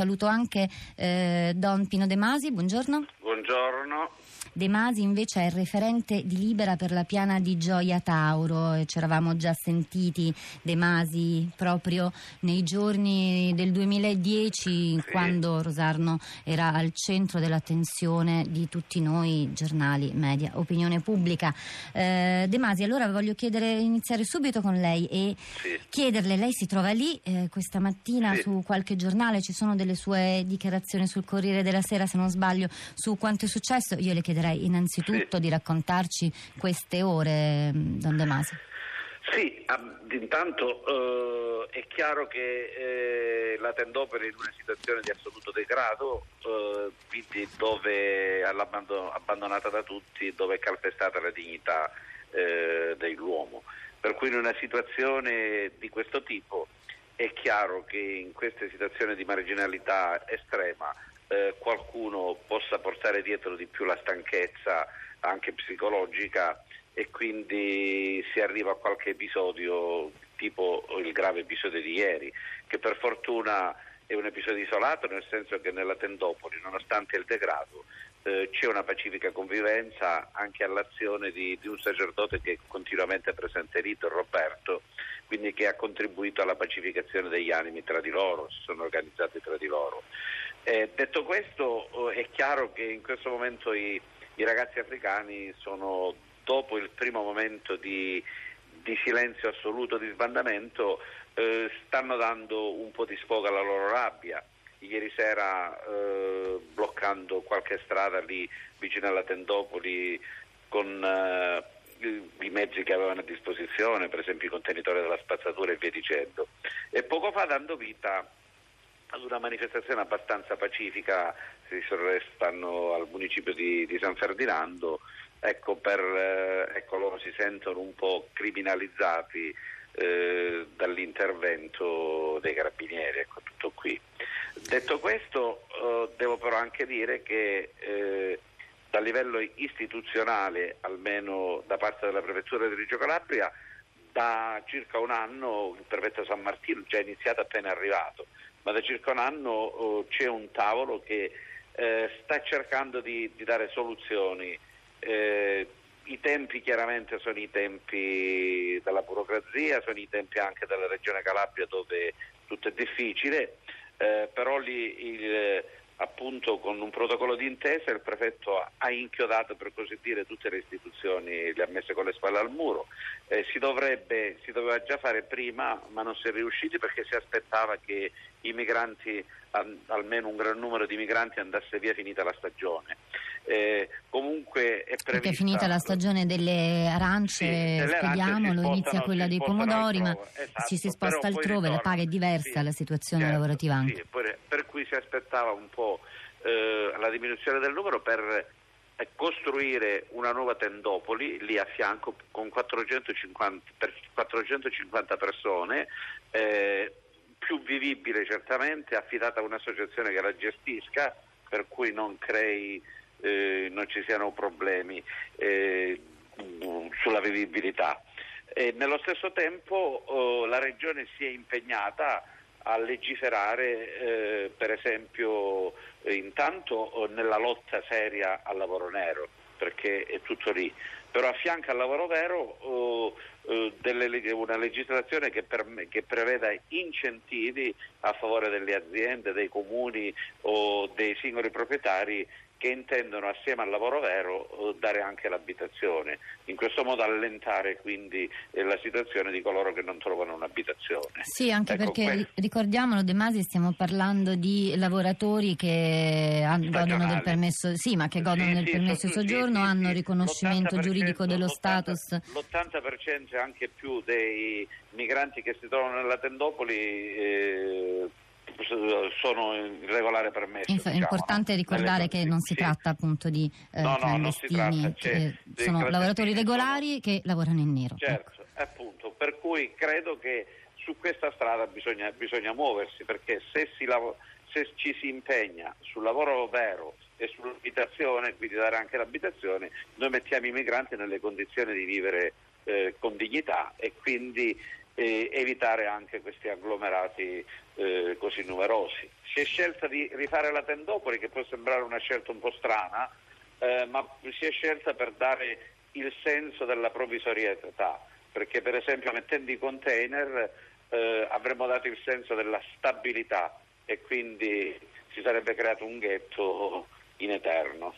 Saluto anche eh, Don Pino De Masi, buongiorno. Buongiorno. De Masi invece è il referente di Libera per la piana di Gioia Tauro. Ci eravamo già sentiti De Masi proprio nei giorni del 2010 sì. quando Rosarno era al centro dell'attenzione di tutti noi, giornali, media, opinione pubblica. Eh, De Masi, allora voglio chiedere, iniziare subito con lei e sì. chiederle, lei si trova lì eh, questa mattina sì. su qualche giornale, ci sono delle sue dichiarazioni sul Corriere della Sera se non sbaglio su quanto è successo, io le chiederei chiederei innanzitutto sì. di raccontarci queste ore, mm, Don De Masi. Sì, intanto eh, è chiaro che eh, la Tendopoli è in una situazione di assoluto degrado, eh, quindi dove abbandonata da tutti, dove è calpestata la dignità eh, dell'uomo. Per cui in una situazione di questo tipo è chiaro che in queste situazioni di marginalità estrema eh, qualcuno possa portare dietro di più la stanchezza anche psicologica e quindi si arriva a qualche episodio tipo il grave episodio di ieri, che per fortuna è un episodio isolato nel senso che nella Tendopoli, nonostante il degrado, eh, c'è una pacifica convivenza anche all'azione di, di, un sacerdote che è continuamente presente lì, Roberto, quindi che ha contribuito alla pacificazione degli animi tra di loro, si sono organizzati tra di loro. Eh, detto questo, eh, è chiaro che in questo momento i, i, ragazzi africani sono, dopo il primo momento di, di silenzio assoluto, di sbandamento, eh, stanno dando un po' di sfogo alla loro rabbia. Ieri sera eh, bloccando qualche strada lì vicino alla Tendopoli con eh, i mezzi che avevano a disposizione, per esempio i contenitori della spazzatura e via dicendo. E poco fa dando vita ad una manifestazione abbastanza pacifica, si restano al municipio di, di San Ferdinando, ecco, per, eh, ecco, loro si sentono un po' criminalizzati eh, dall'intervento dei carabinieri, ecco tutto qui. Detto questo, eh, devo però anche dire che eh, dal livello istituzionale, almeno da parte della Prefettura di Reggio Calabria, da circa un anno il prefetto San Martino già iniziato appena arrivato ma da circa un anno oh, c'è un tavolo che eh, sta cercando di, di dare soluzioni. Eh, I tempi chiaramente sono i tempi della burocrazia, sono i tempi anche della regione Calabria dove tutto è difficile, eh, però lì il, appunto con un protocollo di intesa il prefetto ha inchiodato per così dire tutte le istituzioni, le ha messe con le spalle al muro. Eh, si, dovrebbe, si doveva già fare prima ma non si è riusciti perché si aspettava che i migranti, almeno un gran numero di migranti andasse via finita la stagione. Eh, comunque è prevista... Perché finita la stagione delle arance, sì, spieghiamolo, inizia quella dei pomodori, ma esatto, ci si sposta altrove, la paga è diversa, sì, la situazione certo, lavorativa anche. Sì, per, per, cui si aspettava un po' eh, la diminuzione del numero per eh, costruire una nuova tendopoli lì a fianco con 450, per 450 persone eh, più vivibile certamente, affidata a un'associazione che la gestisca, per cui non crei, eh, non ci siano problemi eh, sulla vivibilità. E nello stesso tempo oh, la Regione si è impegnata a legiferare eh, per esempio intanto oh, nella lotta seria al lavoro nero perché è tutto lì. Però a fianco al lavoro vero oh, eh, delle, una legislazione che, per, che, preveda incentivi a favore delle aziende, dei comuni o dei singoli proprietari che intendono assieme al lavoro vero eh, dare anche l'abitazione, in questo modo allentare quindi eh, la situazione di coloro che non trovano un'abitazione. Sì, anche ecco, perché que- ricordiamolo De Masi stiamo parlando di lavoratori che godono del permesso, sì, ma che godono sì, del sì, permesso di soggiorno, sì, hanno riconoscimento giuridico dello l'80%, status. L'80% anche più dei migranti che si trovano nella Tendopoli eh, sono in regolare permesso. Inf- è diciamo, importante no? ricordare che non si sì. tratta appunto di eh, no, clandestini, no, che sono lavoratori regolari sono... che lavorano in nero. Certo, ecco. appunto, per cui credo che su questa strada bisogna, bisogna muoversi perché se, lav- se ci si impegna sul lavoro vero e sull'abitazione, quindi dare anche l'abitazione, noi mettiamo i migranti nelle condizioni di vivere eh, con dignità e quindi eh, evitare anche questi agglomerati eh, così numerosi. Si è scelta di rifare la tendopoli, che può sembrare una scelta un po' strana, eh, ma si è scelta per dare il senso della provvisorietà, perché per esempio mettendo i container eh, avremmo dato il senso della stabilità e quindi si sarebbe creato un ghetto in eterno.